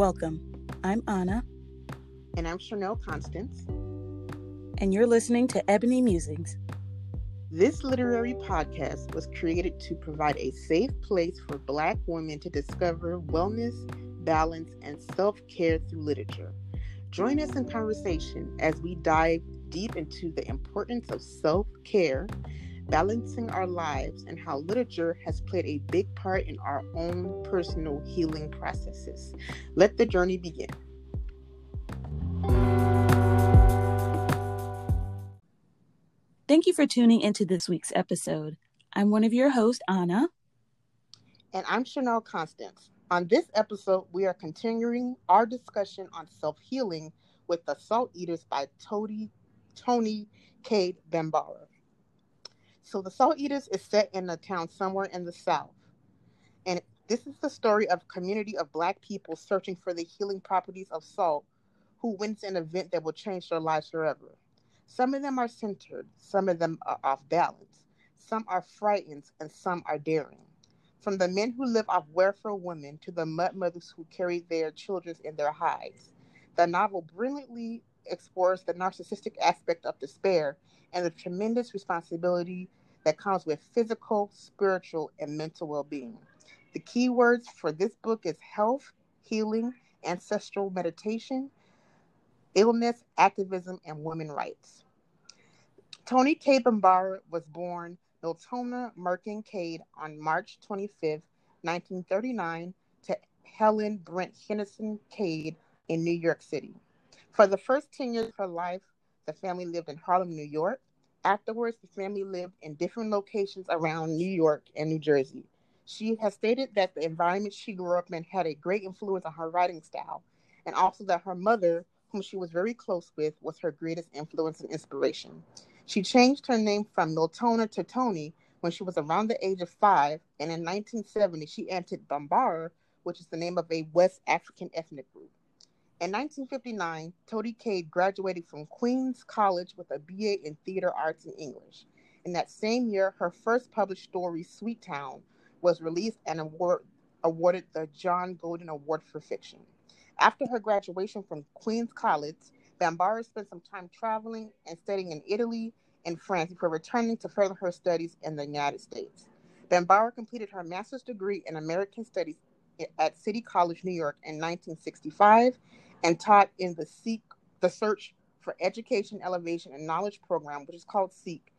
Welcome. I'm Anna. And I'm Chanel Constance. And you're listening to Ebony Musings. This literary podcast was created to provide a safe place for Black women to discover wellness, balance, and self care through literature. Join us in conversation as we dive deep into the importance of self care balancing our lives, and how literature has played a big part in our own personal healing processes. Let the journey begin. Thank you for tuning into this week's episode. I'm one of your hosts, Anna. And I'm Chanel Constance. On this episode, we are continuing our discussion on self healing with The Salt Eaters by Tony, Toni Cade Bambara. So the Salt Eaters is set in a town somewhere in the South. And this is the story of a community of Black people searching for the healing properties of salt who wins an event that will change their lives forever. Some of them are centered, some of them are off balance, some are frightened, and some are daring. From the men who live off welfare women to the mud mothers who carry their children in their hides, the novel brilliantly explores the narcissistic aspect of despair and the tremendous responsibility that comes with physical, spiritual, and mental well being. The key words for this book is health, healing, ancestral meditation, illness, activism, and women rights. Cade Bambara was born Miltona Mirkin Cade on March 25, 1939, to Helen Brent Henderson Cade in New York City. For the first 10 years of her life, the family lived in Harlem, New York. Afterwards, the family lived in different locations around New York and New Jersey. She has stated that the environment she grew up in had a great influence on her writing style, and also that her mother, whom she was very close with, was her greatest influence and inspiration. She changed her name from Miltona to Toni when she was around the age of five, and in 1970 she entered Bambara, which is the name of a West African ethnic group. In 1959, Toni Cade graduated from Queens College with a BA in Theater Arts and English. In that same year, her first published story, Sweet Town, was released and award, awarded the John Golden Award for Fiction. After her graduation from Queens College, Bambara spent some time traveling and studying in Italy and France before returning to further her studies in the United States. Bambara completed her master's degree in American Studies at City College, New York in 1965 and taught in the Seek the Search for Education, Elevation, and Knowledge program, which is called SEEK,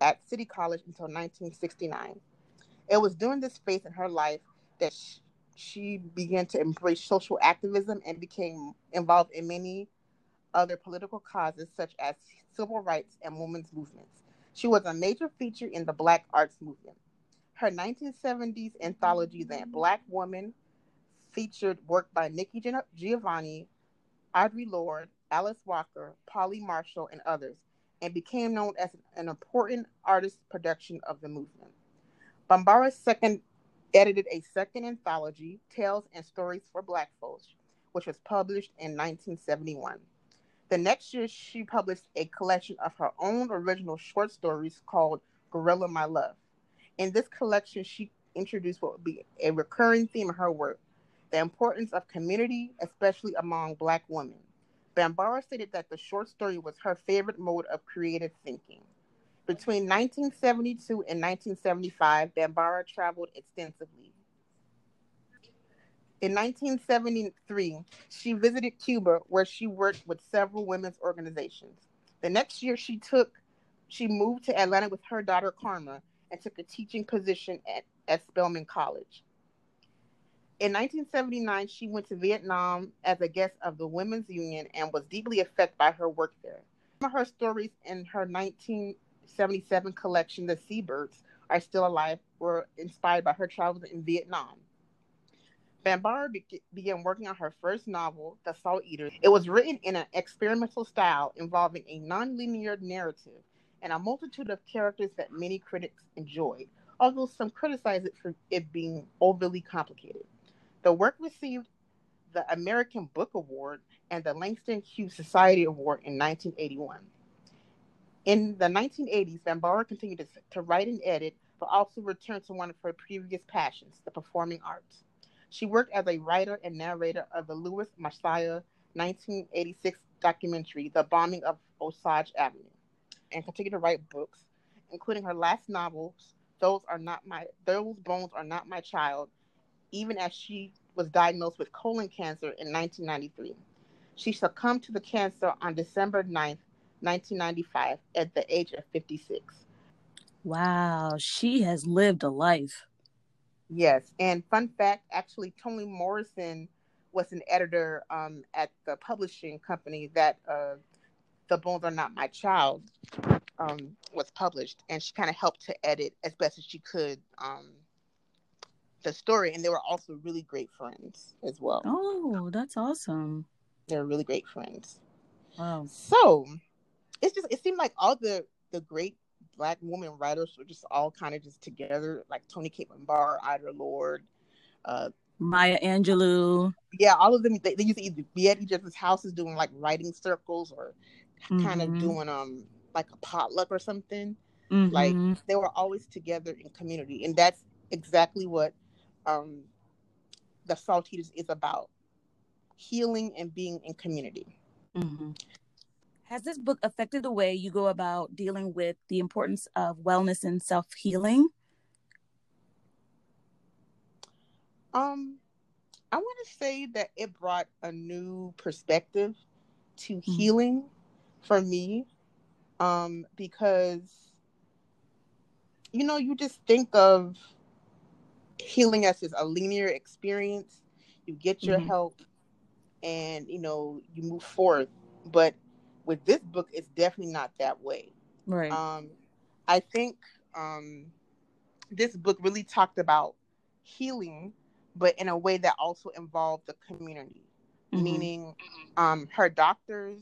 at City College until 1969. It was during this phase in her life that she, she began to embrace social activism and became involved in many other political causes such as civil rights and women's movements. She was a major feature in the Black arts movement. Her 1970s anthology, The Black Woman, featured work by Nikki Giovanni, Audre Lorde, Alice Walker, Paule Marshall, and others, and became known as an important artist production of the movement. Bambara second edited a second anthology, Tales and Stories for Black Folks, which was published in 1971. The next year, she published a collection of her own original short stories called Gorilla My Love. In this collection, she introduced what would be a recurring theme of her work the importance of community, especially among Black women. Bambara stated that the short story was her favorite mode of creative thinking. Between 1972 and 1975, Bambara traveled extensively. In 1973, she visited Cuba, where she worked with several women's organizations. The next year, she took she moved to Atlanta with her daughter Karma and took a teaching position at, at Spelman College. In 1979, she went to Vietnam as a guest of the Women's Union and was deeply affected by her work there. Some of her stories in her 1977 collection, The Seabirds Are Still Alive, were inspired by her travels in Vietnam. Bambara be- began working on her first novel, The Salt Eater. It was written in an experimental style involving a nonlinear narrative and a multitude of characters that many critics enjoyed, although some criticized it for it being overly complicated. The work received the American Book Award and the Langston Hughes Society Award in 1981. In the 1980s, Bambara continued to, to write and edit, but also returned to one of her previous passions, the performing arts. She worked as a writer and narrator of the Louis Massiah 1986 documentary, The Bombing of Osage Avenue, and continued to write books, including her last novels, Those Are Not My Those Bones Are Not My Child, even as she was diagnosed with colon cancer in 1993. She succumbed to the cancer on December 9th, 1995, at the age of 56. Wow, she has lived a life. Yes, and fun fact actually, Toni Morrison was an editor um, at the publishing company that uh, The Bones Are Not My Child um, was published, and she kind of helped to edit as best as she could um, the story. And they were also really great friends as well. Oh, that's awesome. They're really great friends. Wow. So it's just it seemed like all the the great black woman writers were just all kind of just together, like Toni Cade Bambara, Audre Lorde, uh, Maya Angelou. Yeah, all of them. They, they used to either be at each other's houses doing like writing circles or mm-hmm. kind of doing um like a potluck or something. Mm-hmm. Like they were always together in community, and that's exactly what um the Salt Eaters is about: healing and being in community. Mm-hmm. Has this book affected the way you go about dealing with the importance of wellness and self healing? Um, I want to say that it brought a new perspective to mm-hmm. healing for me. Um, because you know, you just think of healing as just a linear experience. You get your mm-hmm. help and you know, you move forward. But with this book, it's definitely not that way. Right. Um, I think um, this book really talked about healing, but in a way that also involved the community, mm-hmm. meaning um, her doctors,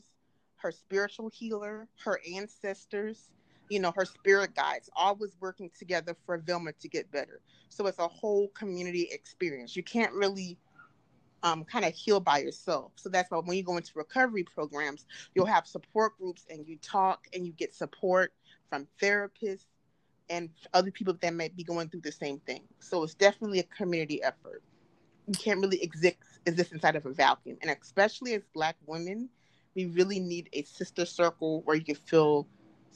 her spiritual healer, her ancestors, you know, her spirit guides, all was working together for Velma to get better. So it's a whole community experience. You can't really um, kind of heal by yourself. So that's why when you go into recovery programs, you'll have support groups and you talk and you get support from therapists and other people that might be going through the same thing. So it's definitely a community effort. You can't really exist exist inside of a vacuum, and especially as Black women, we really need a sister circle where you can feel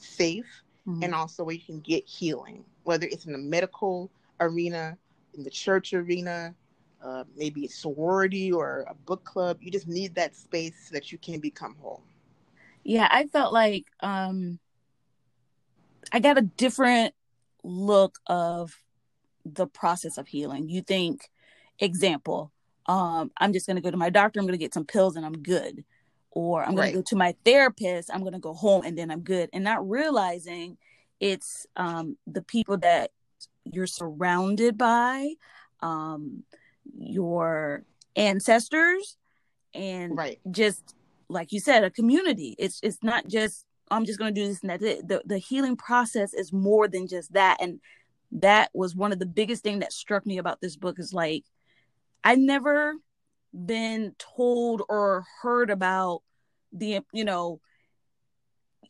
safe mm-hmm. and also where you can get healing, whether it's in the medical arena, in the church arena, uh, maybe a sorority or a book club. You just need that space so that you can become whole. Yeah, I felt like um, I got a different look of the process of healing. You think, example, um, I'm just going to go to my doctor, I'm going to get some pills and I'm good. Or I'm going right. to go to my therapist, I'm going to go home and then I'm good. And not realizing it's um, the people that you're surrounded by. Um, your ancestors and right. just like you said a community it's it's not just i'm just going to do this and that's it the, the healing process is more than just that and that was one of the biggest thing that struck me about this book is like i never been told or heard about the you know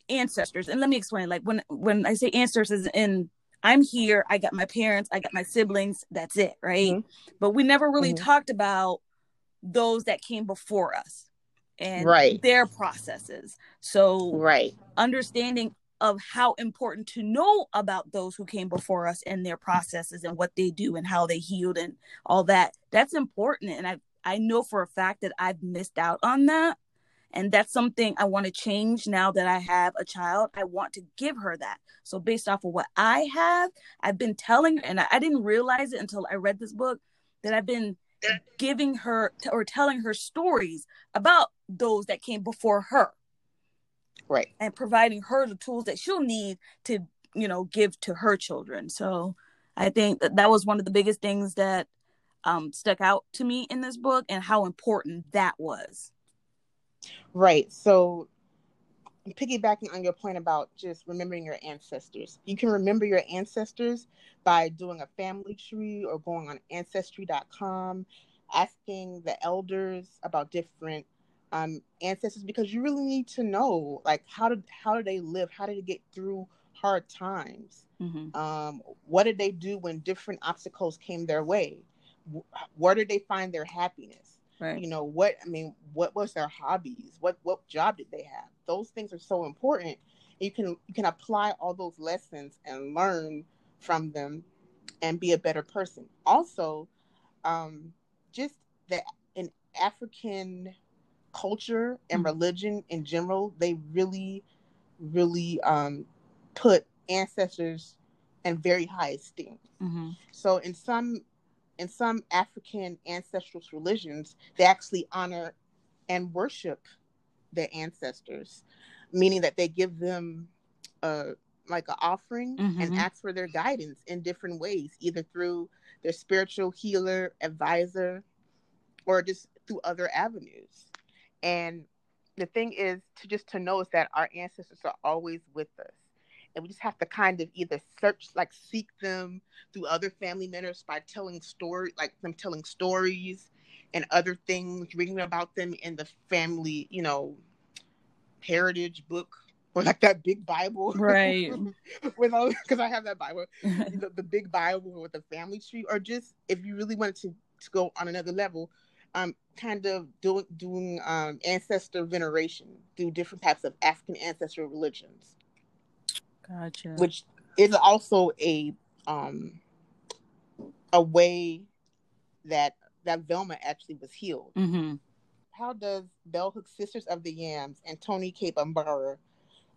ancestors and let me explain like when when i say ancestors in I'm here, I got my parents, I got my siblings, that's it, right? Mm-hmm. But we never really mm-hmm. talked about those that came before us and right. their processes. So, right. understanding of how important to know about those who came before us and their processes and what they do and how they healed and all that. That's important. And I, I know for a fact that I've missed out on that and that's something I want to change now that I have a child. I want to give her that. So, based off of what I have, I've been telling her, and I, I didn't realize it until I read this book that I've been giving her t- or telling her stories about those that came before her. Right. And providing her the tools that she'll need to, you know, give to her children. So, I think that that was one of the biggest things that um, stuck out to me in this book and how important that was. Right. So, piggybacking on your point about just remembering your ancestors, you can remember your ancestors by doing a family tree or going on ancestry.com, asking the elders about different um, ancestors because you really need to know like how did how did they live, how did they get through hard times, mm-hmm. um, what did they do when different obstacles came their way. Where did they find their happiness? Right. You know what I mean. What was their hobbies? What what job did they have? Those things are so important. You can you can apply all those lessons and learn from them, and be a better person. Also, um, just that in African culture and mm-hmm. religion in general, they really, really um, put ancestors in very high esteem. Mm-hmm. So in some in some African ancestral religions, they actually honor and worship their ancestors, meaning that they give them uh, like an offering mm-hmm. and ask for their guidance in different ways, either through their spiritual healer, advisor, or just through other avenues. And the thing is to just to know is that our ancestors are always with us and we just have to kind of either search like seek them through other family members by telling story like them telling stories and other things reading about them in the family you know heritage book or like that big bible. Right. With all because i have that bible. The, the big bible with the family tree or just if you really wanted to, to go on another level um kind of doing doing um ancestor veneration through different types of african ancestral religions Gotcha. Which is also a um a way that that Velma actually was healed. Mm-hmm. How does Bell Hooks Sisters of the Yams and Toni Cade Bambara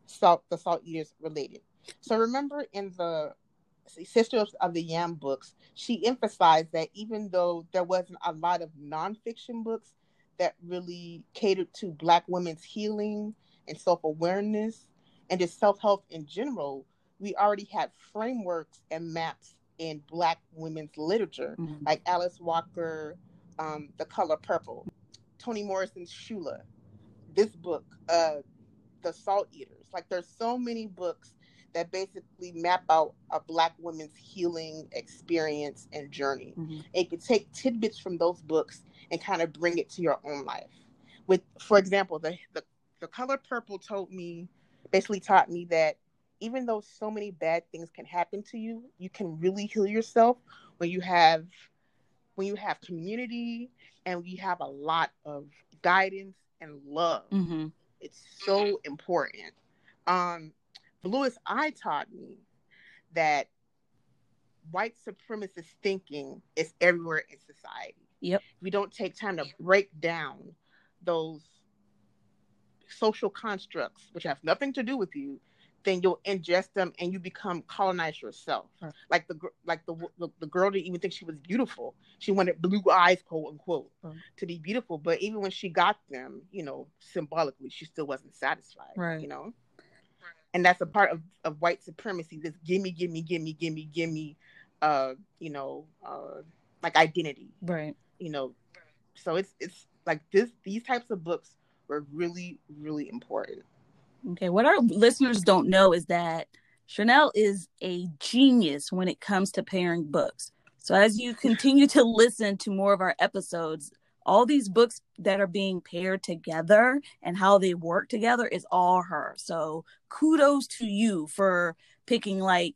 salt the Salt Eaters related? So remember in the Sisters of the Yam books, she emphasized that even though there wasn't a lot of nonfiction books that really catered to Black women's healing and self awareness, and just self help in general, we already had frameworks and maps in Black women's literature, mm-hmm. like Alice Walker, um, The Color Purple, Toni Morrison's Sula, this book, uh, The Salt Eaters. Like, there's so many books that basically map out a Black woman's healing experience and journey. Mm-hmm. And you can take tidbits from those books and kind of bring it to your own life. With, for example, the, the, the Color Purple told me basically taught me that even though so many bad things can happen to you, you can really heal yourself when you have when you have community and you have a lot of guidance and love. Mm-hmm. It's so important. Um, Bluest Eye taught me that white supremacist thinking is everywhere in society. Yep. We don't take time to break down those social constructs, which have nothing to do with you, then you'll ingest them and you become colonized yourself. Right. Like the like the, the, the girl didn't even think she was beautiful. She wanted blue eyes, quote unquote, right. to be beautiful. But even when she got them, you know, symbolically, she still wasn't satisfied. Right. You know. And that's a part of, of white supremacy. This gimme, gimme, gimme, gimme, gimme, uh, you know, uh, like identity. Right. You know, so it's it's like this. These types of books were really, really important. Okay, what our listeners don't know is that Chanel is a genius when it comes to pairing books. So as you continue to listen to more of our episodes, all these books that are being paired together and how they work together is all her. So kudos to you for picking like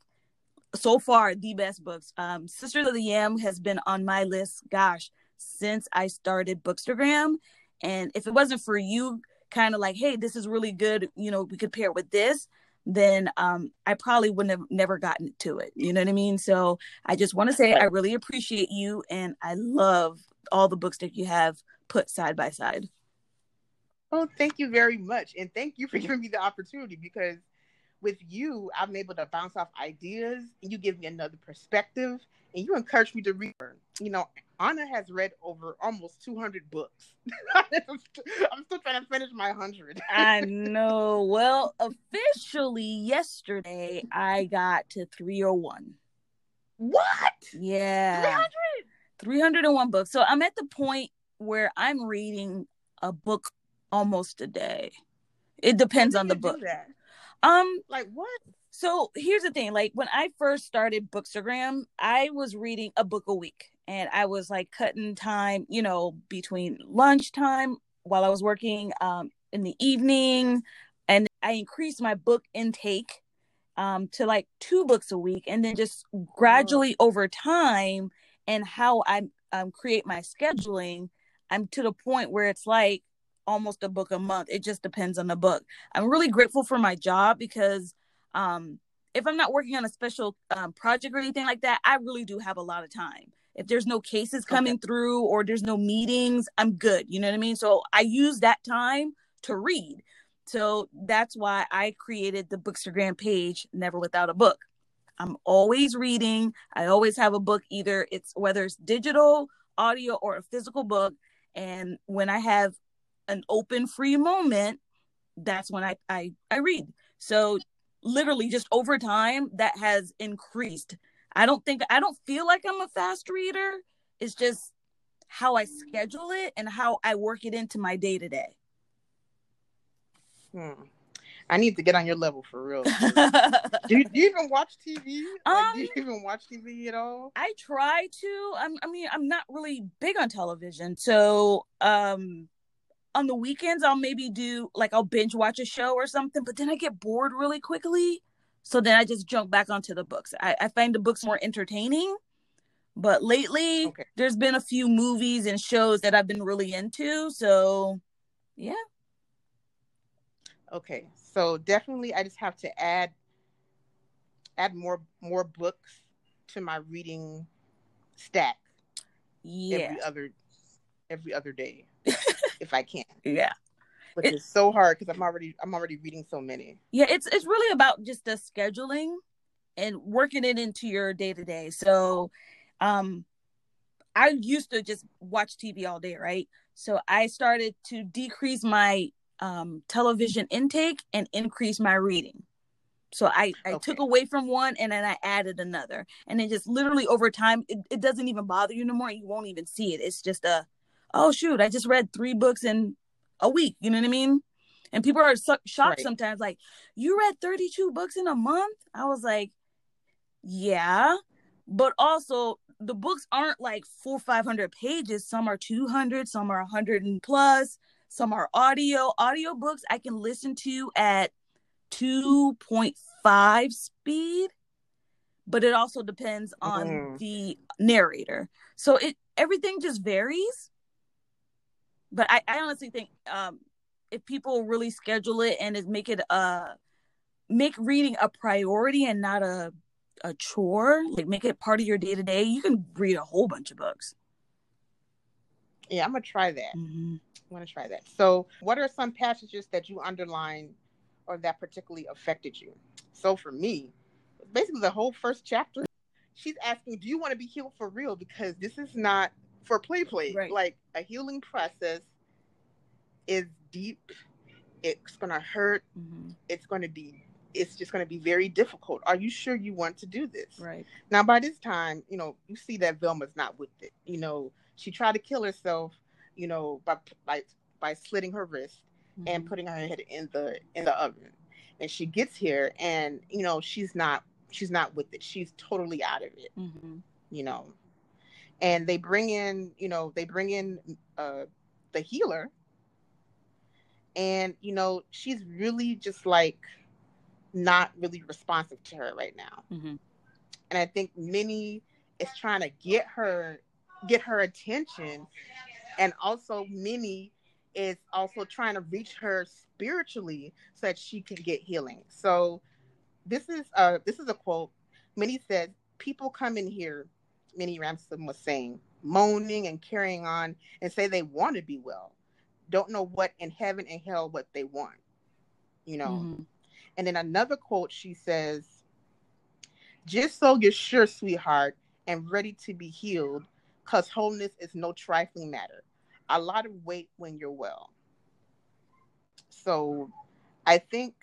so far the best books. Um, Sisters of the Yam has been on my list, gosh, since I started Bookstagram. And if it wasn't for you kind of like, hey, this is really good, you know, we could pair it with this, then um, I probably wouldn't have never gotten to it. You know what I mean? So I just want to say I really appreciate you and I love all the books that you have put side by side. Oh, thank you very much. And thank you for giving me the opportunity because with you, I'm able to bounce off ideas and you give me another perspective and you encourage me to read. You know, Anna has read over almost 200 books. I'm still trying to finish my 100. I know. Well, officially yesterday, I got to 301. What? Yeah. 300? 301 books. So I'm at the point where I'm reading a book almost a day. It depends on the book. Um, like what? So here's the thing: like when I first started Bookstagram, I was reading a book a week, and I was like cutting time, you know, between lunchtime while I was working um, in the evening, and I increased my book intake um, to like two books a week, and then just gradually over time and how I um, create my scheduling, I'm to the point where it's like almost a book a month. It just depends on the book. I'm really grateful for my job because um, if I'm not working on a special um, project or anything like that, I really do have a lot of time. If there's no cases coming okay. through or there's no meetings, I'm good. You know what I mean? So I use that time to read. So that's why I created the Bookstagram page, Never Without a Book. I'm always reading. I always have a book, either it's whether it's digital, audio, or a physical book. And when I have an open free moment, that's when I, I, I read. So literally just over time that has increased. I don't think I don't feel like I'm a fast reader. It's just how I schedule it and how I work it into my day to day. Hmm. I need to get on your level for real. do, you, do, you, even watch TV? Like, um, do you um, even watch TV at all? I try to. I'm, I mean, I'm not really big on television, so um, on the weekends I'll maybe do like I'll binge watch a show or something, but then I get bored really quickly. So then I just jump back onto the books. I, I find the books more entertaining. But lately, okay. there's been a few movies and shows that I've been really into. So, yeah. Okay, so definitely, I just have to add add more more books to my reading stack. Yeah. Every other every other day, if I can. Yeah. Which it, is so hard because I'm already I'm already reading so many. Yeah, it's it's really about just the scheduling and working it into your day to day. So, um, I used to just watch TV all day, right? So I started to decrease my um, television intake and increase my reading. So I, I okay. took away from one and then I added another. And then just literally over time, it, it doesn't even bother you no more. You won't even see it. It's just a, oh, shoot, I just read three books in a week. You know what I mean? And people are so- shocked right. sometimes, like, you read 32 books in a month? I was like, yeah. But also, the books aren't like four, 500 pages. Some are 200, some are 100 and plus. Some are audio. Audio books I can listen to at 2.5 speed, but it also depends on mm. the narrator. So it everything just varies. But I, I honestly think um, if people really schedule it and make it uh make reading a priority and not a a chore, like make it part of your day to day, you can read a whole bunch of books. Yeah, I'm gonna try that. Mm-hmm. I'm gonna try that. So, what are some passages that you underline or that particularly affected you? So, for me, basically the whole first chapter, she's asking, "Do you want to be healed for real?" Because this is not for play play. Right. Like a healing process is deep. It's gonna hurt. Mm-hmm. It's gonna be. It's just going to be very difficult. Are you sure you want to do this? Right. Now, by this time, you know, you see that Velma's not with it. You know, she tried to kill herself, you know, by by by slitting her wrist mm-hmm. and putting her head in the in the oven. And she gets here, and you know, she's not she's not with it. She's totally out of it. Mm-hmm. You know, and they bring in, you know, they bring in uh, the healer, and you know, she's really just like not really responsive to her right now. Mm-hmm. And I think Minnie is trying to get her get her attention and also minnie is also trying to reach her spiritually so that she can get healing so this is uh this is a quote minnie says people come in here minnie ransom was saying moaning and carrying on and say they want to be well don't know what in heaven and hell what they want you know mm-hmm. and then another quote she says just so you're sure sweetheart and ready to be healed because wholeness is no trifling matter. A lot of weight when you're well. So I think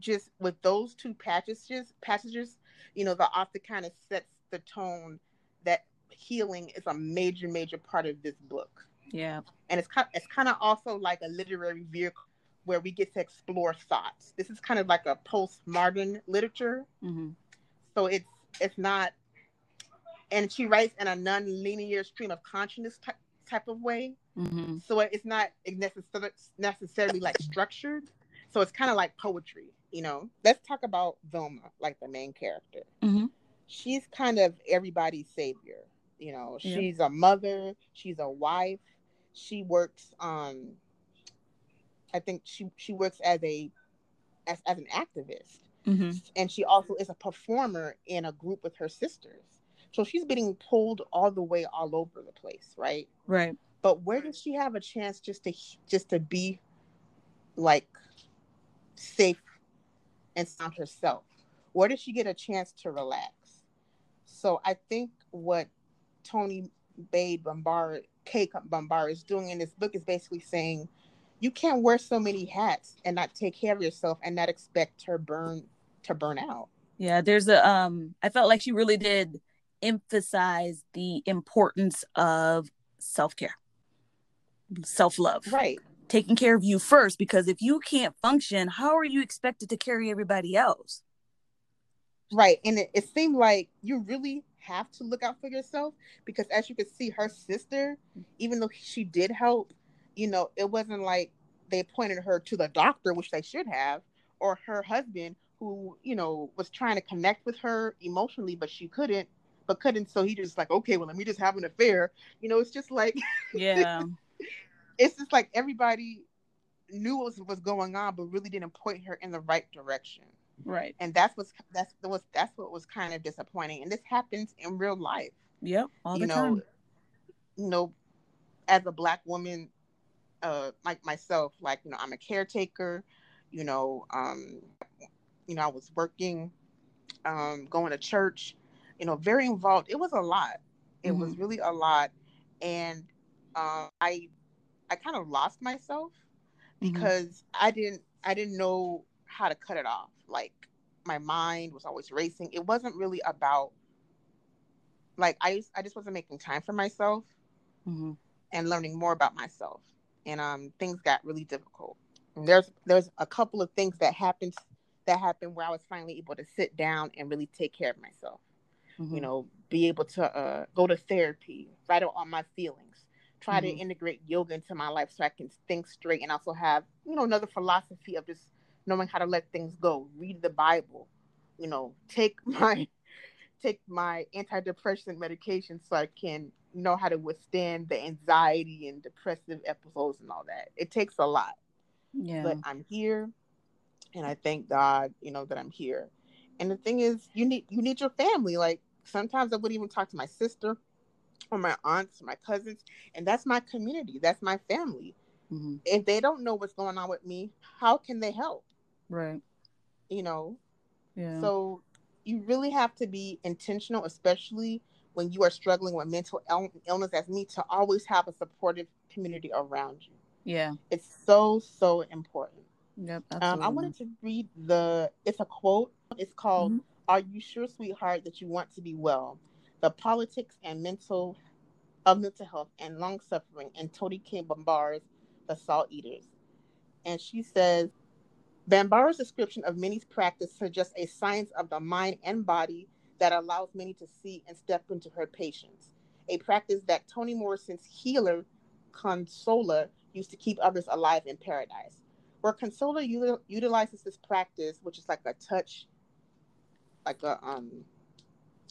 just with those two passages, passages, you know, the author kind of sets the tone that healing is a major, major part of this book. Yeah. And it's kind it's kind of also like a literary vehicle where we get to explore thoughts. This is kind of like a postmodern literature. Mm-hmm. So it's it's not and she writes in a non-linear stream of consciousness type, type of way. Mm-hmm. So it's not necessarily necessarily like structured. So it's kind of like poetry, you know. Let's talk about Velma, like the main character. Mm-hmm. She's kind of everybody's savior. You know, Yeah. she's a mother, she's a wife, she works um I think she she works as a as, as an activist hmm and she also is a performer in a group with her sisters. So she's being pulled all the way all over the place, right? Right. But where does she have a chance just to just to be like safe and sound herself? Where does she get a chance to relax? So I think what Toni Cade Bambara, Cade Bambara is doing in this book is basically saying you can't wear so many hats and not take care of yourself and not expect to burn to burn out. Yeah, there's a um I felt like she really did emphasize the importance of self-care. Self-love. Right. Taking care of you first because if you can't function, how are you expected to carry everybody else? Right. And it, it seemed like you really have to look out for yourself because as you could see, her sister, even though she did help, you know, it wasn't like they pointed her to the doctor, which they should have, or her husband who, you know, was trying to connect with her emotionally, but she couldn't, but couldn't. So he just like, okay, well, let me just have an affair. You know, it's just like Yeah. it's just like everybody knew what was, was going on, but really didn't point her in the right direction. Right. And that's what's that's was that's what was kind of disappointing. And this happens in real life. Yep. All you the know, time. you know, as a black woman, uh, like myself, like you know, I'm a caretaker. You know, um, you know, I was working, um, going to church. You know, very involved. It was a lot. It was Mm-hmm. really a lot, and um, I, I kind of lost myself Mhm. because I didn't I didn't know how to cut it off. Like my mind was always racing. It wasn't really about like I just, I just wasn't making time for myself Mhm. and learning more about myself. And um things got really difficult. And there's there's a couple of things that happened that happened where I was finally able to sit down and really take care of myself. You Mhm. know, be able to uh, go to therapy, write out all my feelings, try to Mhm. integrate yoga into my life so I can think straight and also have, you know, another philosophy of just knowing how to let things go, read the Bible, you know, take my take my antidepressant medication so I can know how to withstand the anxiety and depressive episodes and all that. It takes a lot Yeah. but I'm here and I thank God, you know, that I'm here. And the thing is you need you need your family. Like sometimes I would even talk to my sister or my aunts, my cousins, and that's my community. That's my family. Mhm. If they don't know what's going on with me, how can they help? Right. You know? Yeah. So you really have to be intentional, especially when you are struggling with mental illness as me, to always have a supportive community around you. yeah. It's so, so important. Yep. Um, I wanted to read the. It's a quote. It's called Mhm. "Are you sure, sweetheart, that you want to be well? The politics and mental of mental health and Long suffering." And Toni Cade Bambara's "The Salt Eaters," and she says, Bambara's description of Minnie's practice suggests a science of the mind and body that allows Minnie to see and step into her patients. A practice that Toni Morrison's healer, Consola, used to keep others alive in paradise. Where Consola util- utilizes this practice, which is like a touch, like a um,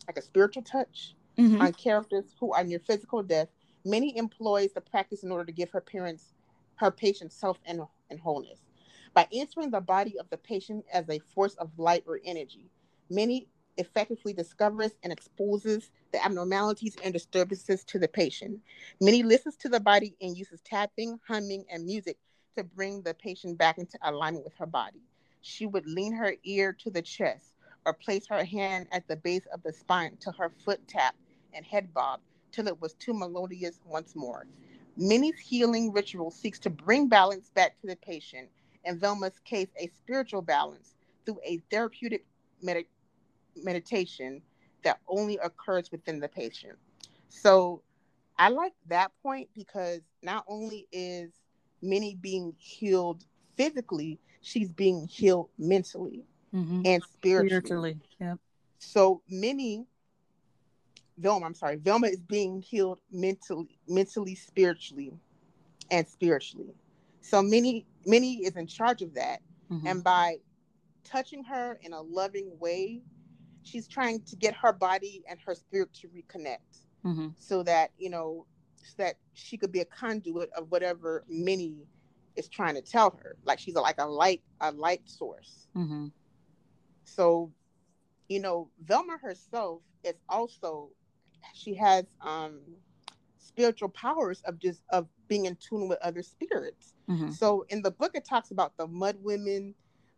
like a spiritual touch Mhm. on characters who are near physical death. Minnie employs the practice in order to give her parents, her patients self and, and wholeness. By entering the body of the patient as a force of light or energy, Minnie effectively discovers and exposes the abnormalities and disturbances to the patient. Minnie listens to the body and uses tapping, humming, and music to bring the patient back into alignment with her body. She would lean her ear to the chest or place her hand at the base of the spine till her foot tapped and head bob till it was too melodious once more. Minnie's healing ritual seeks to bring balance back to the patient, in Velma's case, a spiritual balance through a therapeutic med- meditation that only occurs within the patient. So I like that point because not only is Minnie being healed physically, she's being healed mentally Mhm. and spiritually. Spiritually. Yep. So Minnie, Velma, I'm sorry, Velma is being healed mentally, mentally, spiritually, and spiritually. So Minnie, Minnie is in charge of that, Mhm. and by touching her in a loving way, she's trying to get her body and her spirit to reconnect. mm-hmm. so that you know so that she could be a conduit of whatever Minnie is trying to tell her. Like she's a, like a light a light source. Mm-hmm. So, you know, Velma herself is also she has um spiritual powers of just of being in tune with other spirits. Mm-hmm. So in the book, it talks about the mud women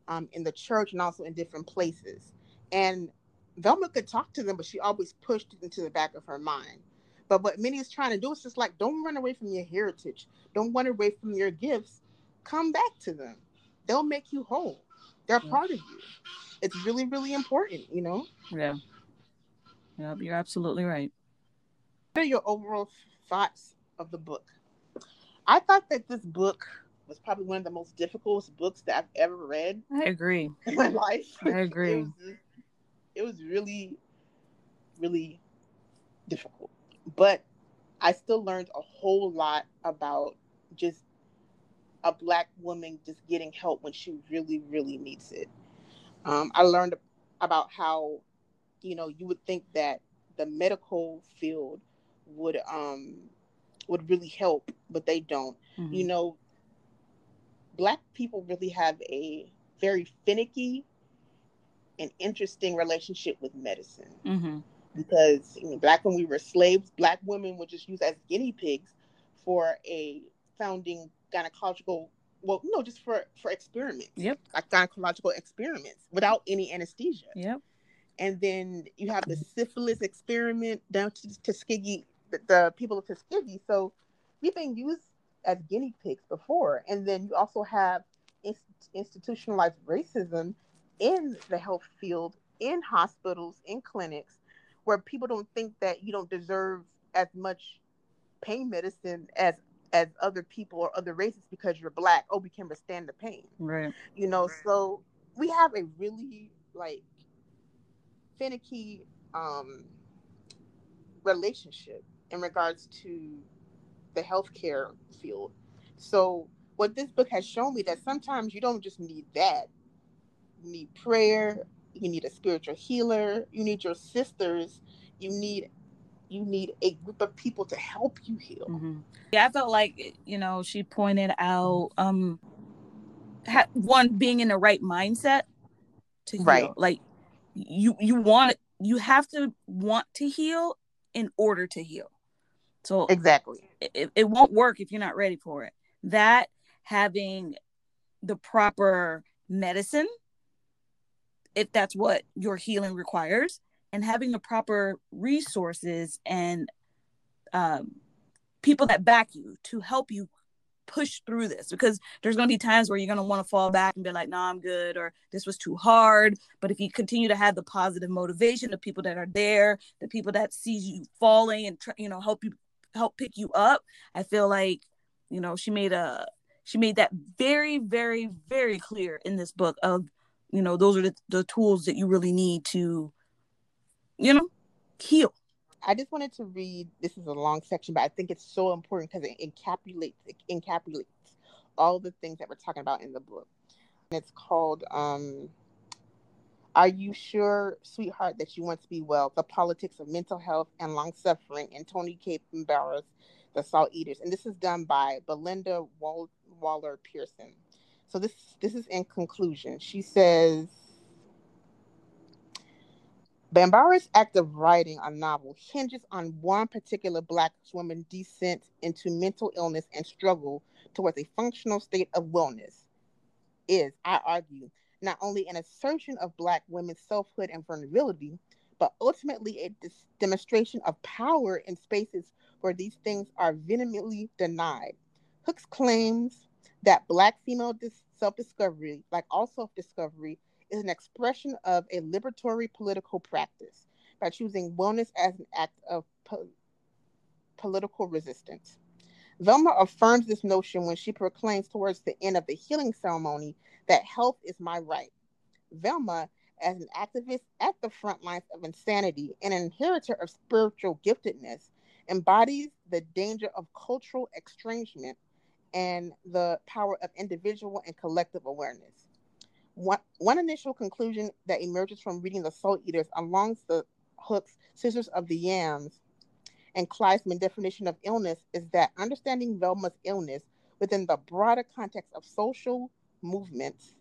um, in the church and also in different places. And Velma could talk to them, but she always pushed it into the back of her mind. But what Minnie is trying to do is just like, don't run away from your heritage. Don't run away from your gifts. Come back to them. They'll make you whole. They're Yeah. part of you. It's really, really important, you know? Yeah. Yep, you're absolutely right. What are your overall thoughts of the book? I thought that this book was probably one of the most difficult books that I've ever read I agree. in my life. I agree. It was, it was really, really difficult. But I still learned a whole lot about just a black woman just getting help when she really, really needs it. Um, I learned about how, you know, you would think that the medical field would um would really help, but they don't. Mhm. You know, black people really have a very finicky and interesting relationship with medicine Mhm. because I mean, back when we were slaves, black women were just used as guinea pigs for a founding gynecological, well, no, just for for experiments, Yep. like gynecological experiments without any anesthesia. Yep. And then you have the syphilis experiment down to Tuskegee, the, the people of Tuskegee. So we've been used as guinea pigs before. And then you also have inst- institutionalized racism in the health field, in hospitals, in clinics, where people don't think that you don't deserve as much pain medicine as as other people or other races because you're black. Oh, we can withstand the pain Right. you know so we have a really like finicky um relationship in regards to the healthcare field so what this book has shown me that sometimes you don't just need that you need prayer you need a spiritual healer you need your sisters you need you need a group of people to help you heal Mhm. Yeah, I felt like you know she pointed out um ha- one being in the right mindset to heal. Right. Like you you want you have to want to heal in order to heal. So exactly. it, it won't work if you're not ready for it. That having the proper medicine, if that's what your healing requires, and having the proper resources and um, people that back you to help you push through this. Because there's going to be times where you're going to want to fall back and be like nah i'm good or this was too hard. But if you continue to have the positive motivation the people that are there the people that sees you falling and try, you know help you help pick you up i feel like you know she made a she made that very very very clear in this book of you know those are the, the tools that you really need to you know heal I just wanted to read. This is a long section, but I think it's so important because it encapsulates it encapsulates all the things that we're talking about in the book. And it's called um, "Are You Sure, Sweetheart, That You Want to Be Well: The Politics of Mental Health and Long Suffering." And Toni Cade Bambara's, "The Salt Eaters," and this is done by Belinda Wall- Waller Pearson. So this this is in conclusion. She says. Bambara's act of writing a novel hinges on one particular Black woman's descent into mental illness and struggle towards a functional state of wellness. Is, I argue, not only an assertion of Black women's selfhood and vulnerability, but ultimately a dis- demonstration of power in spaces where these things are vehemently denied. Hooks claims that Black female dis- self discovery, like all self discovery, is an expression of a liberatory political practice by choosing wellness as an act of po- political resistance. Velma affirms this notion when she proclaims towards the end of the healing ceremony that health is my right. Velma, as an activist at the front lines of insanity and an inheritor of spiritual giftedness, embodies the danger of cultural estrangement and the power of individual and collective awareness. One, one initial conclusion that emerges from reading The Salt Eaters along the Hooks Sisters of the Yams and Kleisman definition of illness is that understanding Velma's illness within the broader context of social movements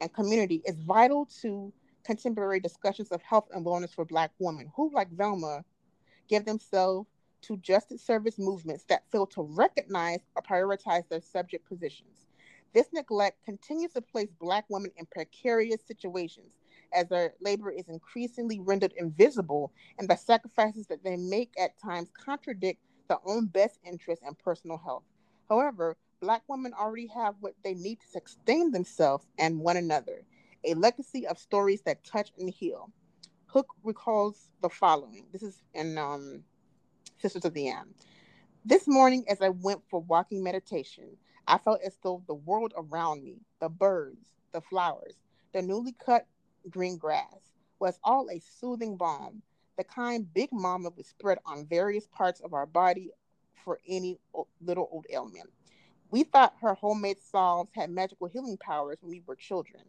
and community is vital to contemporary discussions of health and wellness for Black women who, like Velma, give themselves to justice service movements that fail to recognize or prioritize their subject positions. This neglect continues to place Black women in precarious situations as their labor is increasingly rendered invisible and the sacrifices that they make at times contradict their own best interests and personal health. However, Black women already have what they need to sustain themselves and one another a legacy of stories that touch and heal. Hook recalls the following. This is in um, Sisters of the Yam. This morning, as I went for walking meditation, I felt as though the world around me, the birds, the flowers, the newly cut green grass, was all a soothing balm, the kind Big Mama would spread on various parts of our body for any little old ailment. We thought her homemade salves had magical healing powers when we were children.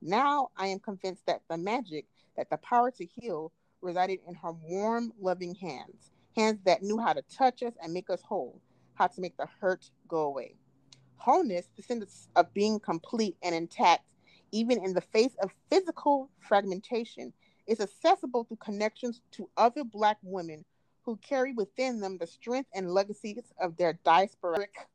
Now I am convinced that the magic, that the power to heal, resided in her warm, loving hands, hands that knew how to touch us and make us whole, how to make the hurt go away. Wholeness, the sense of being complete and intact, even in the face of physical fragmentation, is accessible through connections to other Black women who carry within them the strength and legacies of their diasporic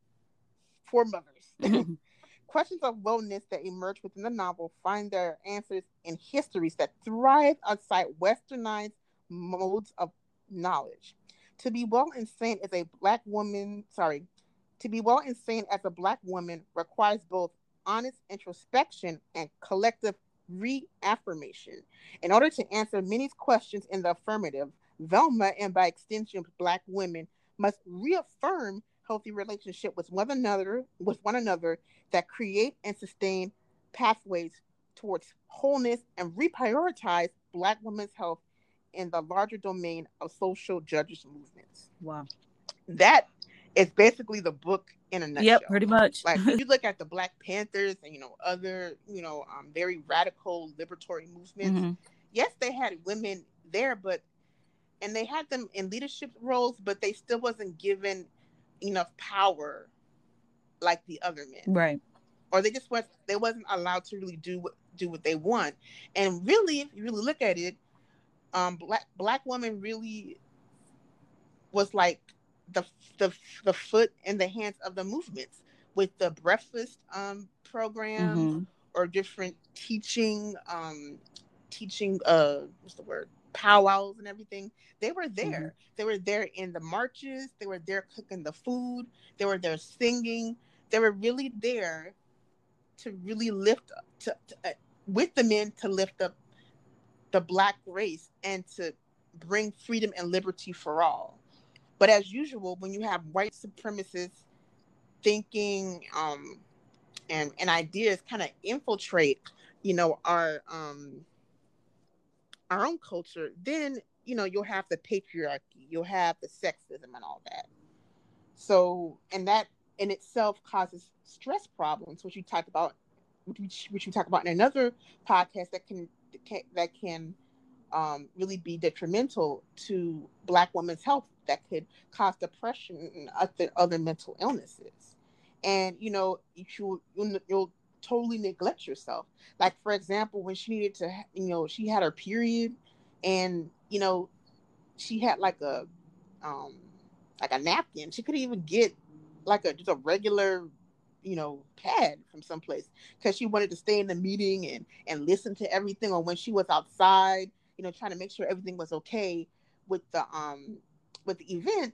foremothers. Questions of wellness that emerge within the novel find their answers in histories that thrive outside westernized modes of knowledge. To be well and sane as a black woman, sorry, to be well and sane as a black woman requires both honest introspection and collective reaffirmation. In order to answer many questions in the affirmative, Velma and by extension black women must reaffirm healthy relationship with one another with one another that create and sustain pathways towards wholeness and reprioritize black women's health in the larger domain of social justice movements. Wow. That is basically the book in a nutshell. Yep, pretty much. like you look at the Black Panthers and you know other, you know, um, very radical liberatory movements. Mm-hmm. Yes, they had women there, but and they had them in leadership roles, but they still wasn't given enough power like the other men. Right. Or they just was they wasn't allowed to really do what do what they want. And really, if you really look at it, um black black woman really was like the the the foot in the hands of the movements with the breakfast um program mm-hmm. or different teaching um teaching uh what's the word powwows and everything they were there. Mm-hmm. they were there in the marches. They were there cooking the food. They were there singing. They were really there to really lift up to, to uh, with the men to lift up the black race and to bring freedom and liberty for all. But as usual when you have white supremacists thinking um and and ideas kind of infiltrate you know our um our own culture, then you know you'll have the patriarchy, you'll have the sexism and all that. So, and that in itself causes stress problems, which you talked about, which, which you talk about in another podcast that can that can um, really be detrimental to Black women's health. That could cause depression and other, other mental illnesses. And you know, you you'll, you'll totally neglect yourself. Like for example, when she needed to, you know, she had her period, and you know, she had like a, um, like a napkin. She couldn't even get like a just a regular, you know, pad from someplace because she wanted to stay in the meeting and and listen to everything. Or when she was outside, you know, trying to make sure everything was okay with the um with the event,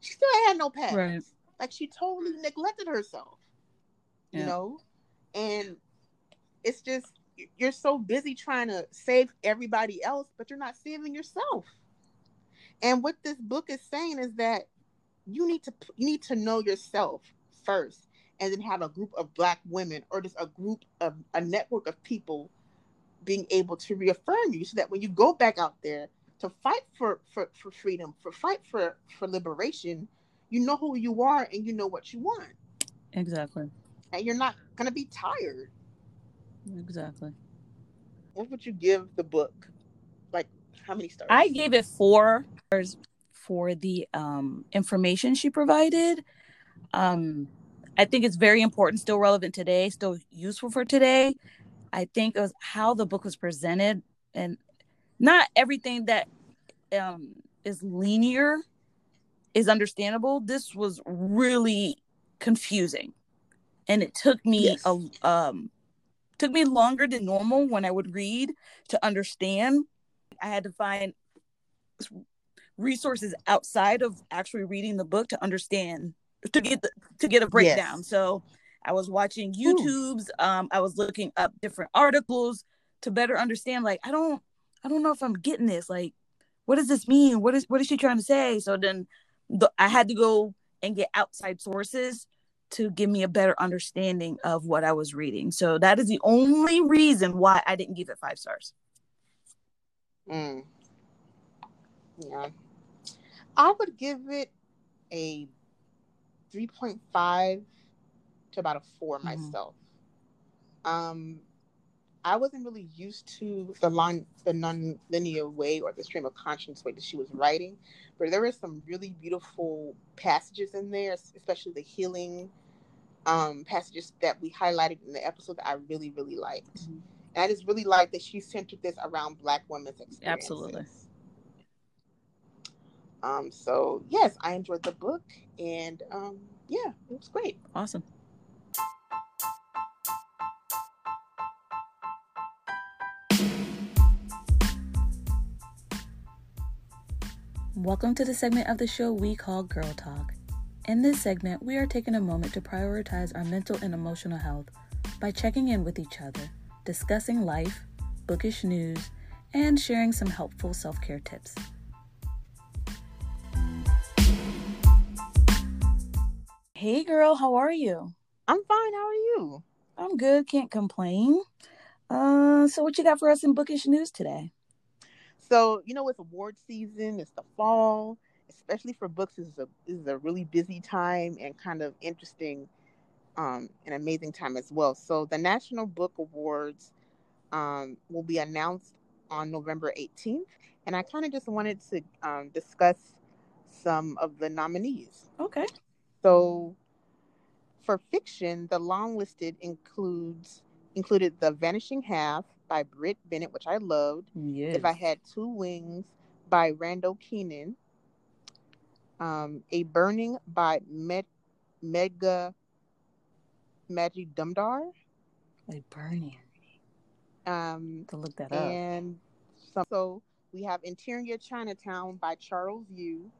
she still had no pads. Right. Like she totally neglected herself. Yeah. You know, and it's just you're so busy trying to save everybody else but you're not saving yourself. And what this book is saying is that you need to you need to know yourself first and then have a group of black women or just a group of a network of people being able to reaffirm you so that when you go back out there to fight for for, for freedom for fight for for liberation you know who you are and you know what you want. Exactly and you're not going to be tired. Exactly. What would you give the book? Like, how many stars? I gave it four stars for the um, information she provided. Um, I think it's very important, still relevant today, still useful for today. I think it was how the book was presented, and not everything that um, is linear is understandable. This was really confusing, and it took me yes. a um, took me longer than normal when I would read to understand. I had to find resources outside of actually reading the book to understand to get the, to get a breakdown. Yes. So I was watching YouTube's. Um, I was looking up different articles to better understand. Like I don't I don't know if I'm getting this. Like what does this mean? What is what is she trying to say? So then the, I had to go and get outside sources to give me a better understanding of what I was reading. So that is the only reason why I didn't give it five stars. Mm. Yeah. I would give it a 3.5 to about a 4 mm-hmm. myself. Um I wasn't really used to the the non-linear way or the stream of conscience way that she was writing, but there were some really beautiful passages in there, especially the healing um, passages that we highlighted in the episode that I really, really liked. Mm-hmm. And I just really liked that she centered this around Black women's experiences. Absolutely. Um, so yes, I enjoyed the book, and um, yeah, it was great. Awesome. Welcome to the segment of the show we call Girl Talk. In this segment, we are taking a moment to prioritize our mental and emotional health by checking in with each other, discussing life, bookish news, and sharing some helpful self care tips. Hey girl, how are you? I'm fine. How are you? I'm good. Can't complain. Uh, so what you got for us in bookish news today? So you know it's award season. It's the fall, especially for books. This is a this is a really busy time and kind of interesting, um, an amazing time as well. So the National Book Awards um, will be announced on November 18th, and I kind of just wanted to um, discuss some of the nominees. Okay. So for fiction, the long listed includes included The Vanishing Half, by Brit Bennett, which I loved. Yes. If I Had Two Wings by Randall Kenan. Um, a Burning by Med- Megha Dumdar. A Burning. Um, to look that up. And so we have Interior Chinatown by Charles Yu.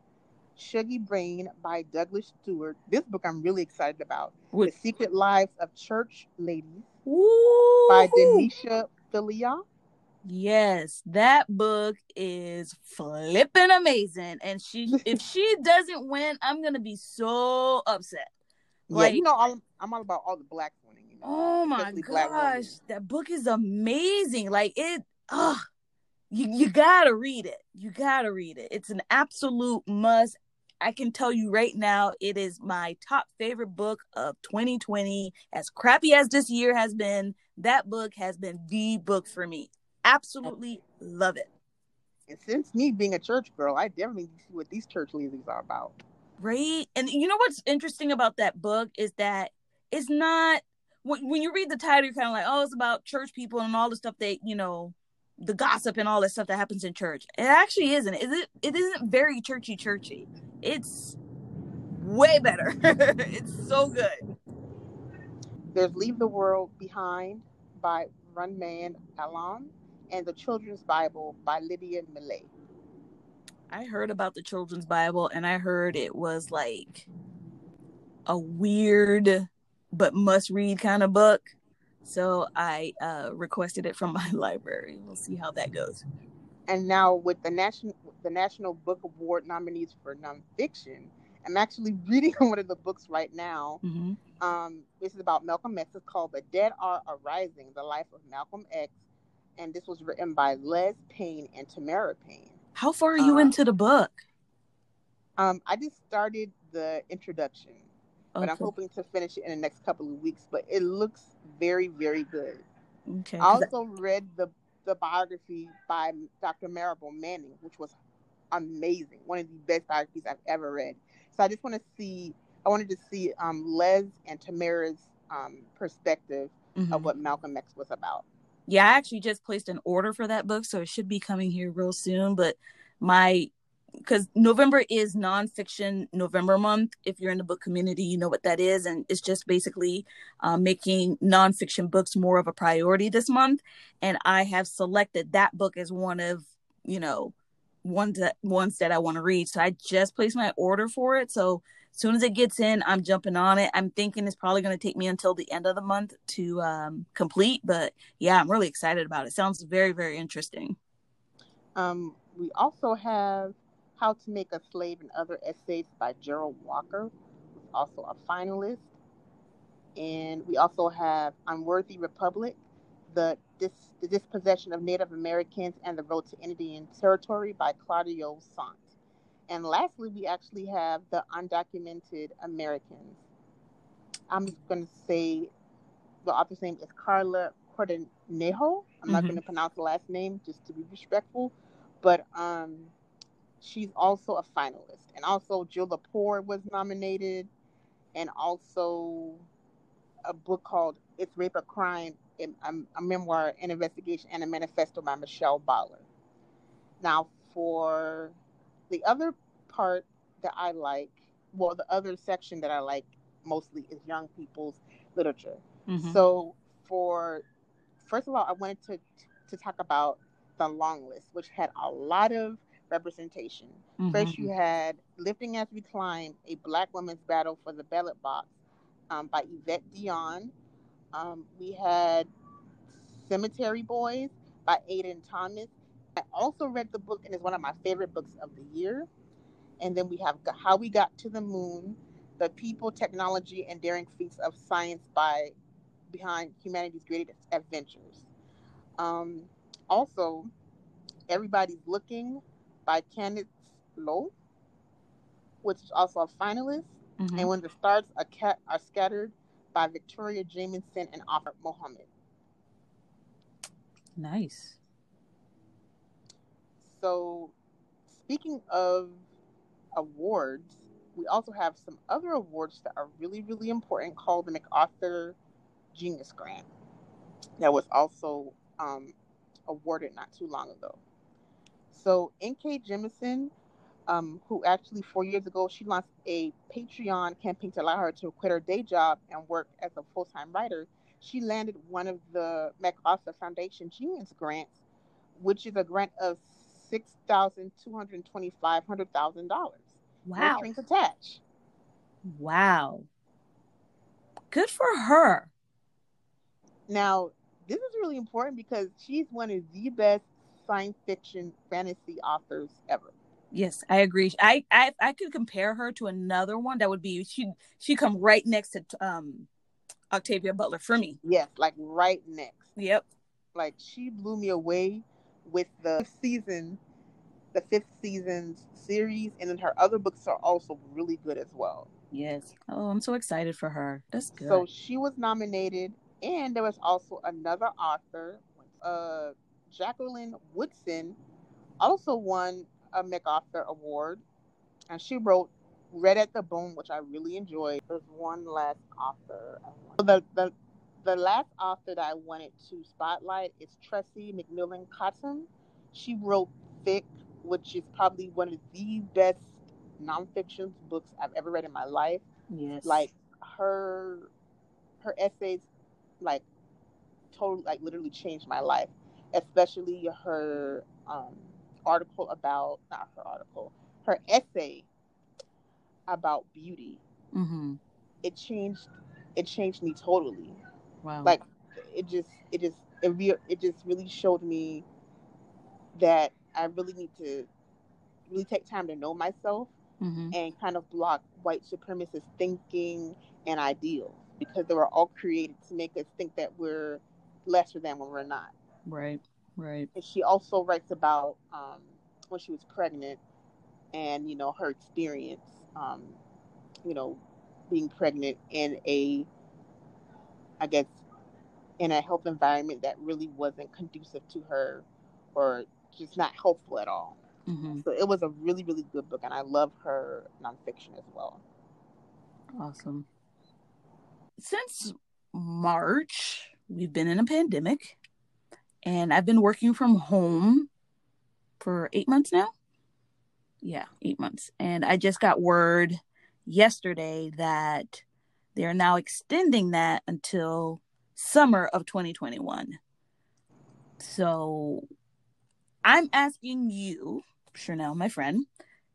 Shuggie Bain by Douglas Stuart. This book I'm really excited about. What? The Secret Lives of Church Ladies Ooh. by Denisha Philyaw. Yes, that book is flipping amazing. And she if she doesn't win, I'm gonna be so upset. Like, yeah, you know, I'm, I'm all about all the black winning. You know, oh my gosh, that book is amazing. Like it, oh, you you gotta read it. You gotta read it. It's an absolute must. I can tell you right now, it is my top favorite book of 2020. As crappy as this year has been, that book has been the book for me. Absolutely love it. And since me being a church girl, I definitely see what these church leaders are about. Right. And you know what's interesting about that book is that it's not when, when you read the title, you're kind of like, oh, it's about church people and all the stuff that, you know, the gossip and all that stuff that happens in church. It actually isn't. Is it? It isn't very churchy, churchy. It's way better. it's so good. There's Leave the World Behind by Rumaan Alam and the Children's Bible by Lydia Millet. I heard about the Children's Bible and I heard it was like a weird but must read kind of book. So I uh, requested it from my library. We'll see how that goes. And now with the national the National Book Award nominees for nonfiction, I'm actually reading one of the books right now. Mm-hmm. Um, this is about Malcolm X. It's called The Dead Are Arising: The Life of Malcolm X, and this was written by Les Payne and Tamara Payne. How far are you um, into the book? Um, I just started the introduction, okay. but I'm hoping to finish it in the next couple of weeks. But it looks very, very good. Okay. I also read the the biography by Dr. Maribel Manning, which was amazing. One of the best biographies I've ever read. So I just want to see. I wanted to see um, Les and Tamara's um, perspective mm-hmm. of what Malcolm X was about. Yeah, I actually just placed an order for that book, so it should be coming here real soon. But my because November is nonfiction November month. If you're in the book community, you know what that is, and it's just basically uh, making nonfiction books more of a priority this month. And I have selected that book as one of you know ones that ones that I want to read. So I just placed my order for it. So as soon as it gets in, I'm jumping on it. I'm thinking it's probably going to take me until the end of the month to um, complete, but yeah, I'm really excited about it. Sounds very very interesting. Um, we also have How to Make a Slave and Other Essays by Jerald Walker, who's also a finalist. And we also have Unworthy Republic, the, dis, the Dispossession of Native Americans and the Road to Indian Territory by Claudio Saunt. And lastly, we actually have The Undocumented Americans. I'm just going to say the author's name is Karla Cordenejo. I'm mm-hmm. not going to pronounce the last name just to be respectful, but um, she's also a finalist. And also, Jill Lepore was nominated, and also a book called It's Rape a Crime, a, a memoir, an investigation, and a manifesto by Michelle Bowdler. Now, for the other part that I like, well, the other section that I like mostly is young people's literature. Mm-hmm. So, for first of all, I wanted to to talk about the long list, which had a lot of representation. Mm-hmm. First, you had Lifting as We Climb, a Black woman's battle for the ballot box um, by Evette Dionne. Um, we had Cemetery Boys by Aiden Thomas. I also read the book and it's one of my favorite books of the year. And then we have How We Got to the Moon, The People, Technology, and Daring Feats of Science by Behind Humanity's Greatest Adventures. Um, also, Everybody's Looking by Candice Iloh, which is also a finalist. Mm-hmm. And When the Stars are, are Scattered by Victoria Jamieson and Arthur Mohammed. Nice. So, speaking of awards, we also have some other awards that are really, really important called the MacArthur Genius Grant that was also um, awarded not too long ago. So N.K. Jemisin, um, who actually four years ago she launched a Patreon campaign to allow her to quit her day job and work as a full-time writer. She landed one of the MacArthur Foundation Genius grants, which is a grant of six thousand two hundred twenty-five hundred thousand dollars. Wow! Strings attached. Wow! Good for her. Now, this is really important because she's one of the best science fiction fantasy authors ever. Yes, I agree. I, I I could compare her to another one that would be she she come right next to um Octavia Butler for me. Yes, like right next. Yep. Like she blew me away with the season, the fifth season's series, and then her other books are also really good as well. Yes. Oh, I'm so excited for her. That's good. So she was nominated, and there was also another author, uh, Jacqueline Woodson, also won a MacArthur Award, and she wrote "Red at the Bone," which I really enjoyed. There's one last author. The the the last author that I wanted to spotlight is Tressie McMillan Cottom. She wrote Thick, which is probably one of the best nonfiction books I've ever read in my life. Yes. Like her her essays like totally like literally changed my life. Especially her um, article about not her article, her essay about beauty. Mm-hmm. It changed it changed me totally. Wow. Like it just it just it re- it just really showed me that I really need to really take time to know myself mm-hmm. and kind of block white supremacist thinking and ideals because they were all created to make us think that we're lesser than when we're not. Right, right. And she also writes about um, when she was pregnant and, you know, her experience, um, you know, being pregnant in a I guess, in a health environment that really wasn't conducive to her or just not helpful at all. Mm-hmm. So it was a really, really good book, and I love her nonfiction as well. Awesome. Since March, we've been in a pandemic, and I've been working from home for eight months now. Yeah, eight months. And I just got word yesterday that they're now extending that until summer of 2021. So I'm asking you, Chanel, my friend,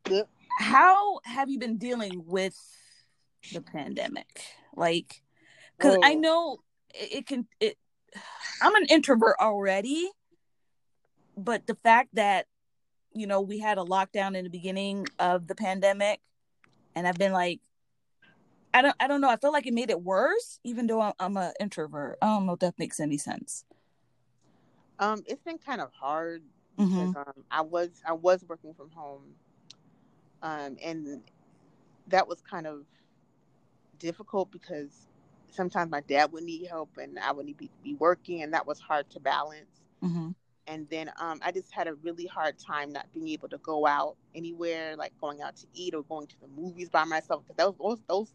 yep. how have you been dealing with the pandemic? Like, because oh. I know it, it can, it, I'm an introvert already, but the fact that, you know, we had a lockdown in the beginning of the pandemic, and I've been like, I don't, I don't know. I feel like it made it worse, even though I'm, I'm an introvert. I don't know if that makes any sense. Um, it's been kind of hard mm-hmm. because um, I was I was working from home, um, and that was kind of difficult because sometimes my dad would need help and I would be, be working, and that was hard to balance. Mm-hmm. And then um, I just had a really hard time not being able to go out anywhere, like going out to eat or going to the movies by myself. Because those, those, those,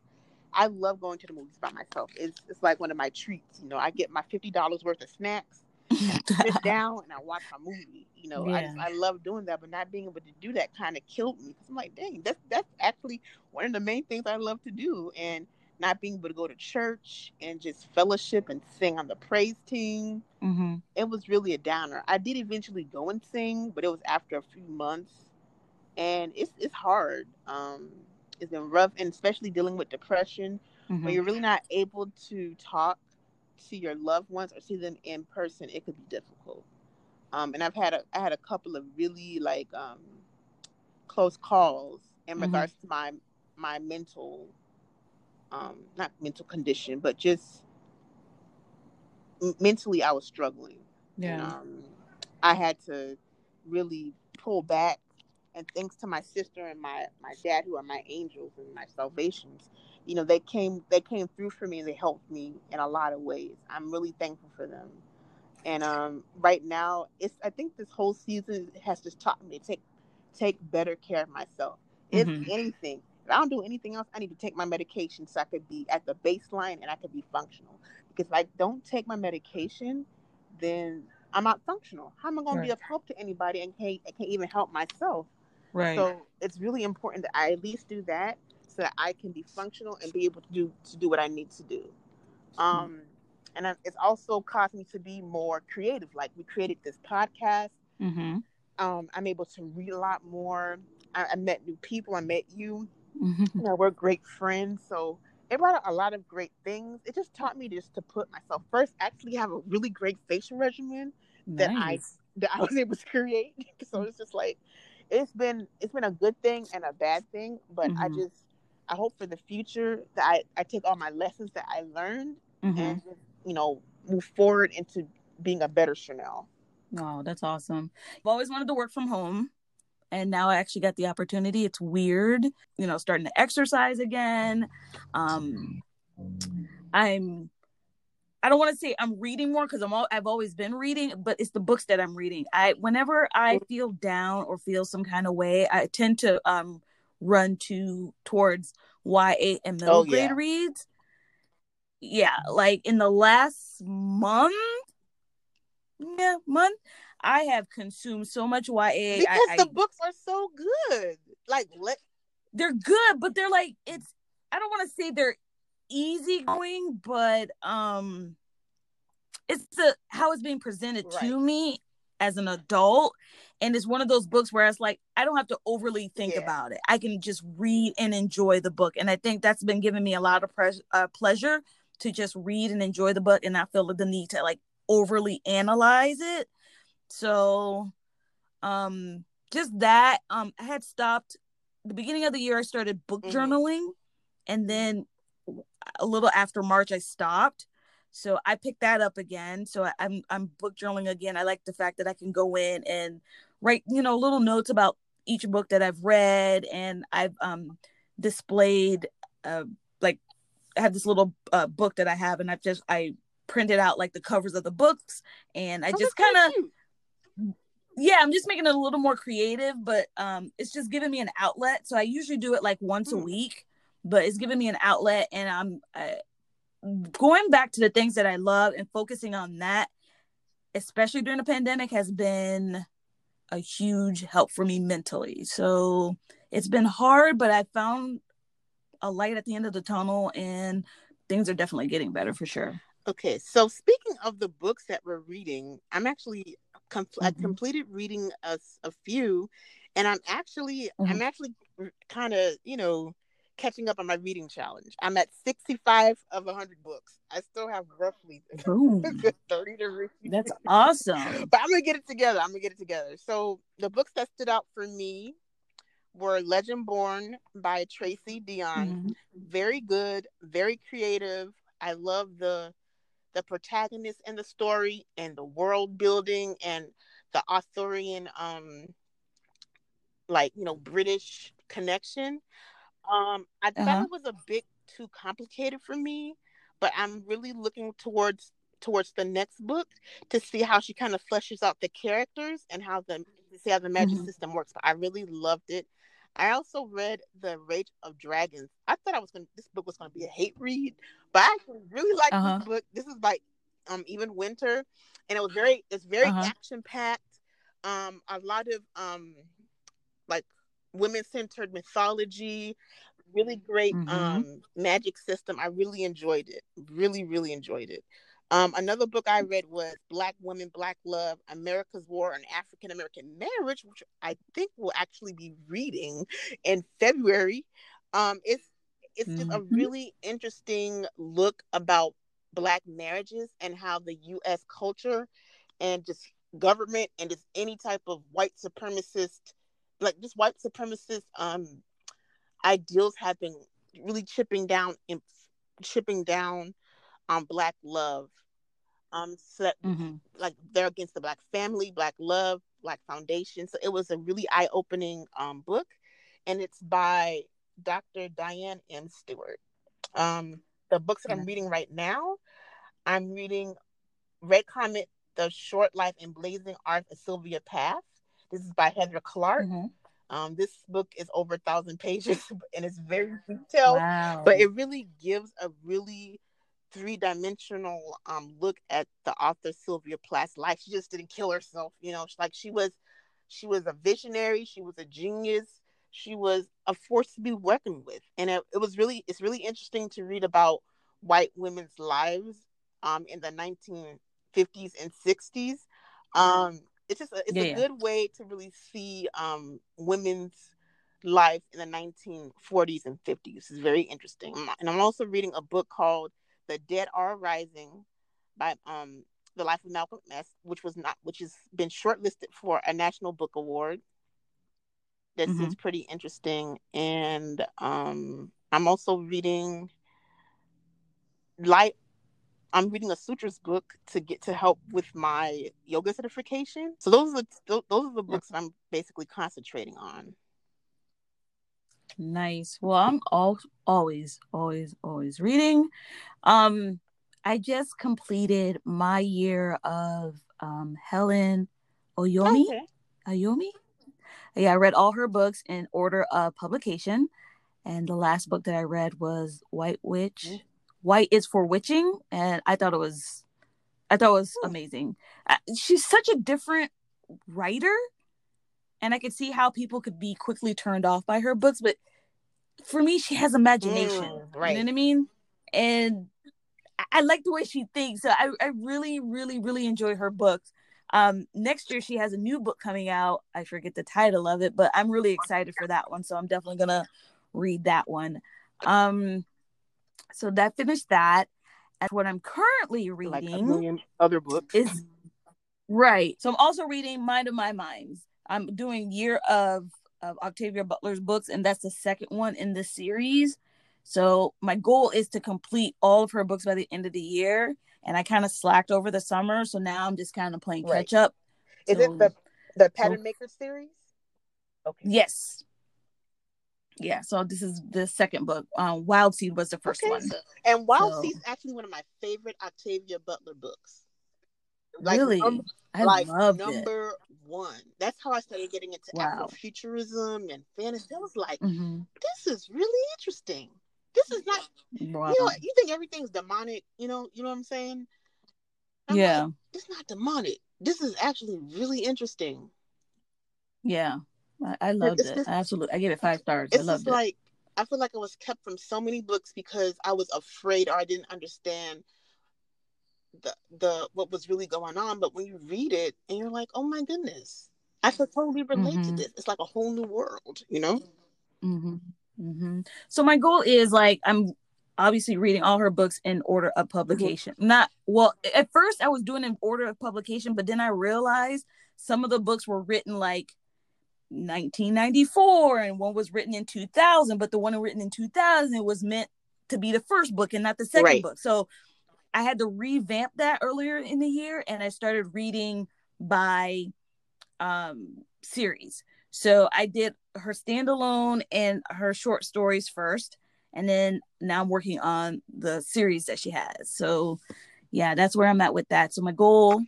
I love going to the movies by myself. It's, it's like one of my treats. You know, I get my fifty dollars worth of snacks, sit down, and I watch my movie. You know, yeah. I just, I love doing that, but not being able to do that kind of killed me. Cause I'm like, dang, that's that's actually one of the main things I love to do, and not being able to go to church and just fellowship and sing on the praise team. Mm-hmm. It was really a downer. I did eventually go and sing, but it was after a few months, and it's it's hard. Um, it's been rough, and especially dealing with depression, mm-hmm. when you're really not able to talk to your loved ones or see them in person, it could be difficult. Um, and I've had a I had a couple of really like um, close calls in mm-hmm. regards to my my mental um, not mental condition, but just mentally I was struggling. Yeah. And, um, I had to really pull back and thanks to my sister and my my dad who are my angels and my salvations you know they came they came through for me and they helped me in a lot of ways i'm really thankful for them and um right now it's i think this whole season has just taught me to take take better care of myself if mm-hmm. anything if I don't do anything else, I need to take my medication so I could be at the baseline and I could be functional. Because if I don't take my medication, then I'm not functional. How am I going right. to be of help to anybody and can't, I can't even help myself? Right. So it's really important that I at least do that so that I can be functional and be able to do to do what I need to do. Um, and it's also caused me to be more creative. Like we created this podcast. Mm-hmm. Um, I'm able to read a lot more. I, I met new people. I met you. Mm-hmm. You know, we're great friends. So it brought a lot of great things. It just taught me just to put myself first, actually have a really great facial regimen that I that I was able to create. so it's just like it's been it's been a good thing and a bad thing, but mm-hmm. I just I hope for the future that I, I take all my lessons that I learned mm-hmm. and you know move forward into being a better Chanel. Wow, that's awesome. I've always wanted to work from home and now I actually got the opportunity. It's weird, you know, starting to exercise again. Um, I'm I don't want to say I'm reading more because I'm all, I've always been reading, but it's the books that I'm reading. I whenever I feel down or feel some kind of way, I tend to um run to towards YA and middle oh, grade yeah. reads. Yeah, like in the last month, yeah, month, I have consumed so much YA because I, the I, books are so good. Like let they're good, but they're like it's. I don't want to say they're easygoing, but um, it's the how it's being presented right. to me as an adult, and it's one of those books where it's like I don't have to overly think yeah. about it. I can just read and enjoy the book, and I think that's been giving me a lot of pre- uh, pleasure to just read and enjoy the book and not feel the need to like overly analyze it so um just that um I had stopped the beginning of the year I started book mm-hmm. journaling and then a little after March I stopped. So I picked that up again. So I, I'm I'm book journaling again. I like the fact that I can go in and write, you know, little notes about each book that I've read and I've um displayed uh like I have this little uh, book that I have and I've just I printed out like the covers of the books and I oh, just kind of yeah, I'm just making it a little more creative, but um, it's just giving me an outlet. So I usually do it like once mm. a hmm. week, but it's giving me an outlet, and I'm uh, going back to the things that I love and focusing on that, especially during the pandemic, has been a huge help for me mentally. So it's been hard, but I found a light at the end of the tunnel, and things are definitely getting better for sure. Okay, so speaking of the books that we're reading, I'm actually com- mm-hmm. I completed reading a, a few, and I'm actually mm-hmm. I'm actually kind of you know catching up on my reading challenge. I'm at 65 of 100 books. I still have roughly 30 to read. That's awesome. but I'm gonna get it together. I'm gonna get it together. So the books that stood out for me were Legendborn by Tracy Deonn. Mm-hmm. Very good, very creative. I love the the protagonist in the story and the world building and the Arthurian um like you know British connection. Um I uh-huh. thought it was a bit too complicated for me, but I'm really looking towards towards the next book to see how she kind of fleshes out the characters and how the see how the magic mm-hmm. system works. But I really loved it. I also read The Rage of Dragons. I thought I was going to this book was gonna be a hate read, but I actually really like uh-huh. this book. This is like um Evan Winter, and it was very it's very uh-huh. action packed. Um, a lot of um like women centered mythology, really great mm-hmm. um magic system. I really enjoyed it. Really, really enjoyed it. Um, another book I read was Black Women, Black Love, America's War on African American Marriage, which I think we'll actually be reading in February. Um, it's it's just mm-hmm. a really interesting look about black marriages and how the US culture and just government and just any type of white supremacist like just white supremacist um ideals have been really chipping down and chipping down on black love um so mm-hmm. like they're against the black family black love black foundation so it was a really eye-opening um book and it's by dr diane m stewart um the books that i'm reading right now i'm reading red comet the short life and blazing art of sylvia plath this is by heather clark mm-hmm. Um, this book is over a thousand pages and it's very detailed, wow. but it really gives a really three dimensional um look at the author Sylvia Plath's life. She just didn't kill herself, you know. Like she was, she was a visionary. She was a genius. She was a force to be reckoned with, and it, it was really it's really interesting to read about white women's lives um in the 1950s and 60s. Um, it's just a, it's yeah, a good way to really see um women's life in the 1940s and 50s. It's very interesting. And I'm also reading a book called the Dead Are Rising by um The Life of Malcolm X, which was not which has been shortlisted for a National Book Award. That mm-hmm. seems pretty interesting. And um I'm also reading light I'm reading a sutras book to get to help with my yoga certification. So those are the, those are the books that I'm basically concentrating on. Nice. Well, I'm all, always, always, always reading. Um, I just completed my year of um, Helen Oyomi. Okay. Ayomi. Yeah, I read all her books in order of publication, and the last book that I read was White Witch. Mm-hmm. White is for witching, and I thought it was, I thought it was amazing. Uh, she's such a different writer and I could see how people could be quickly turned off by her books, but for me, she has imagination. Mm, right. You know what I mean? And I, like the way she thinks. So I, I really, really, really enjoy her books. Um, next year she has a new book coming out. I forget the title of it, but I'm really excited for that one. So I'm definitely gonna read that one. Um, so that finished that. And what I'm currently reading, like other books, is right. So I'm also reading Mind of My Minds. I'm doing Year of of Octavia Butler's books, and that's the second one in the series. So my goal is to complete all of her books by the end of the year. And I kind of slacked over the summer, so now I'm just kind of playing right. catch up. Is so, it the the Pattern so, Maker series? Okay. Yes. Yeah, so this is the second book. Um, Wild Seed was the first okay, one. And Wild so. Seed is actually one of my favorite Octavia Butler books. Like, really? num- I like loved it. number one. That's how I started getting into Wow. Afrofuturism and fantasy. I was like, hmm this is really interesting. This is not Wow. you know, you think everything's demonic, you know, you know what I'm saying? I'm yeah. like, it's not demonic. This is actually really interesting. Yeah. I, I loved it's it. just- Absolutely. I gave it five stars. I It's loved just it. like I feel like I was kept from so many books because I was afraid or I didn't understand the the what was really going on. But when you read it and you're like, oh my goodness, I could totally relate to Mhm. this. It's like a whole new world, you know? hmm hmm So my goal is like I'm obviously reading all her books in order of publication. Not well. At first, I was doing in order of publication, but then I realized some of the books were written like 1994, and one was written in 2000. But the one written in 2000 was meant to be the first book and not the second Right. book. So I had to revamp that earlier in the year, and I started reading by um series. So I did her standalone and her short stories first, and then now I'm working on the series that she has. So yeah, that's where I'm at with that. So my goal,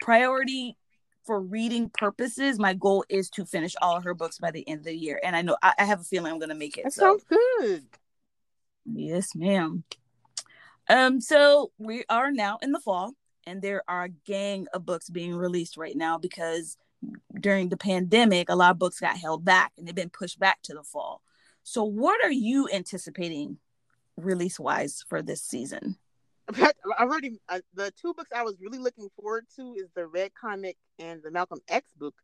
priority for reading purposes, my goal is to finish all of her books by the end of the year. And I know I, I have a feeling I'm gonna make it. That so sounds good. Yes, ma'am. Um, so we are now in the fall, and there are a gang of books being released right now because during the pandemic, a lot of books got held back and they've been pushed back to the fall. So, what are you anticipating release wise for this season? I already uh, the two books I was really looking forward to is the Red Comet and the Malcolm X book,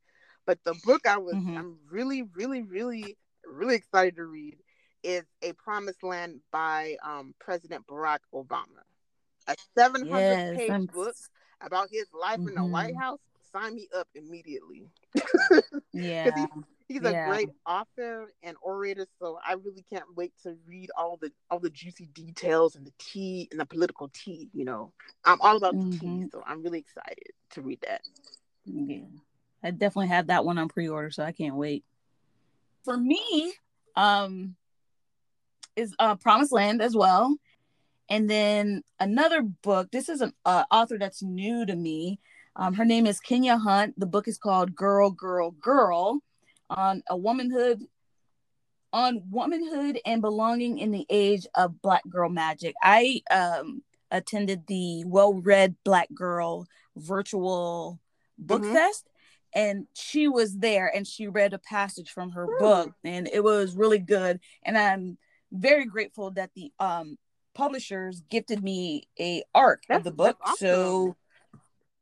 but the book I was Mhm. I'm really really really really excited to read is A Promised Land by um, President Barack Obama, a 700 Yes, page I'm- book about his life in the White Mhm. House. Sign me up immediately. Yeah, He's a Yeah. great author and orator, so I really can't wait to read all the all the juicy details and the tea and the political tea. You know, I'm all about the tea, Mhm. so I'm really excited to read that. yeah. I definitely have that one on pre-order, so I can't wait. For me, um, is uh, Promised Land as well, and then another book. This is an uh, author that's new to me. Um, her name is Kenya Hunt. The book is called Girl, Girl, Girl, on a womanhood, on womanhood and belonging in the age of Black Girl Magic. I um attended the Well Read Black Girl virtual book Mhm. fest and she was there and she read a passage from her Ooh. book and it was really good and i'm very grateful that the um publishers gifted me a arc That's- of the book. that's so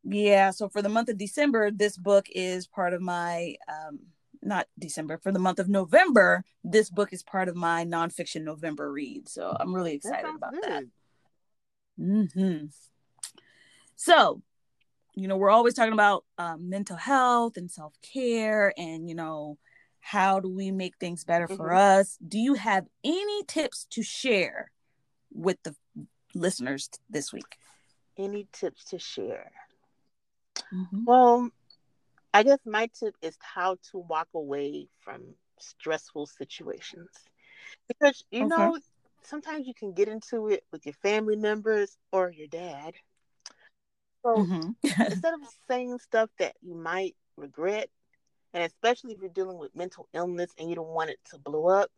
yeah so for the month of december this book is part of my um not december for the month of november this book is part of my nonfiction november read. So i'm really excited sounds about good. that hmm So, you know, we're always talking about um, mental health and self care, and you know, how do we make things better for Mhm. us? Do you have any tips to share with the listeners this week? Any tips to share? Mhm. Well, I guess my tip is how to walk away from stressful situations. Because, you Okay. know, sometimes you can get into it with your family members or your dad. So Mhm. instead of saying stuff that you might regret, and especially if you're dealing with mental illness and you don't want it to blow up,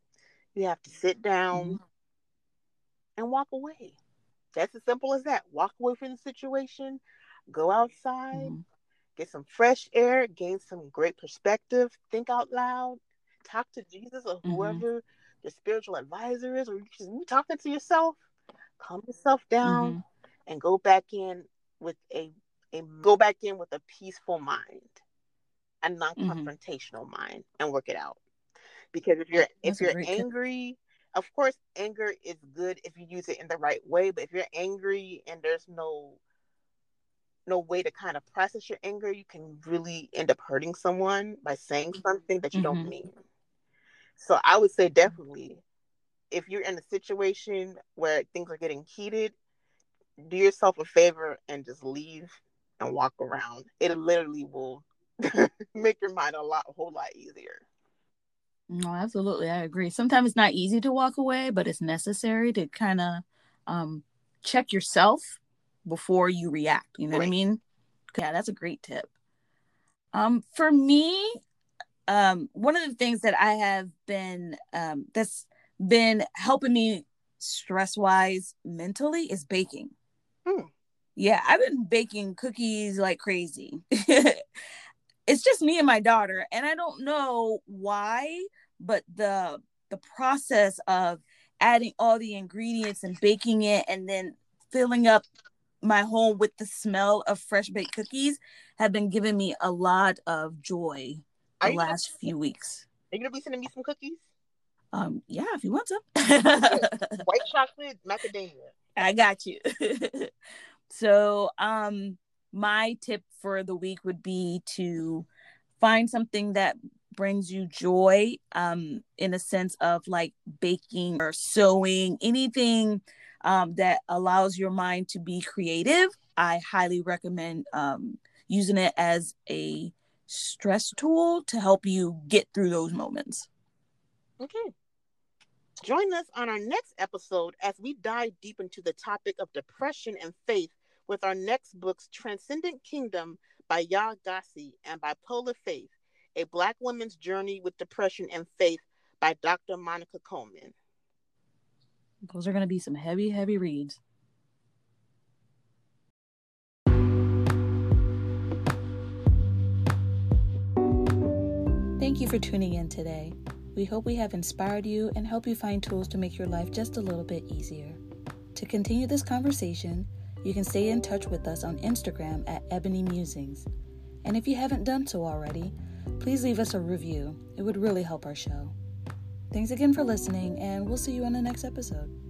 you have to sit down and walk away. That's as simple as that. Walk away from the situation, go outside, Mhm. get some fresh air, gain some great perspective, think out loud, talk to Jesus or Mhm. whoever the spiritual advisor is, or you just you talking to yourself. Calm yourself down Mhm. and go back in with a, a go back in with a peaceful mind, a Mm-hmm. non-confrontational mind, and work it out. Because if you're That's if you're angry, of course, anger is good if you use it in the right way. But if you're angry and there's no no way to kind of process your anger, you can really end up hurting someone by saying something that you don't Mhm. mean. So I would say definitely, if you're in a situation where things are getting heated, do yourself a favor and just leave and walk around. It literally will make your mind a lot, a whole lot easier. No, absolutely. I agree. Sometimes it's not easy to walk away, but it's necessary to kind of um, check yourself before you react. You know what I mean? Yeah, that's a great tip. Um, for me, um, one of the things that I have been um, that's been helping me stress wise mentally is baking. Hmm. Yeah, I've been baking cookies like crazy. it's just me and my daughter, and I don't know why, but the the process of adding all the ingredients and baking it and then filling up my home with the smell of fresh baked cookies have been giving me a lot of joy the last gonna, few weeks. Are you gonna be sending me some cookies? Um, yeah, if you want some. White chocolate, macadamia. I got you. so, um, my tip for the week would be to find something that brings you joy um in a sense of like baking or sewing anything um, that allows your mind to be creative, I highly recommend um, using it as a stress tool to help you get through those moments. Okay. Join us on our next episode as we dive deep into the topic of depression and faith with our next books, Transcendent Kingdom by Yaa Gyasi and Bipolar Faith, A Black Woman's Journey with Depression and Faith by Dr. Monica Coleman. Those are going to be some heavy, heavy reads. Thank you for tuning in today. We hope we have inspired you and help you find tools to make your life just a little bit easier. To continue this conversation, you can stay in touch with us on Instagram at Ebony Musings. And if you haven't done so already, please leave us a review. It would really help our show. Thanks again for listening, and we'll see you on the next episode.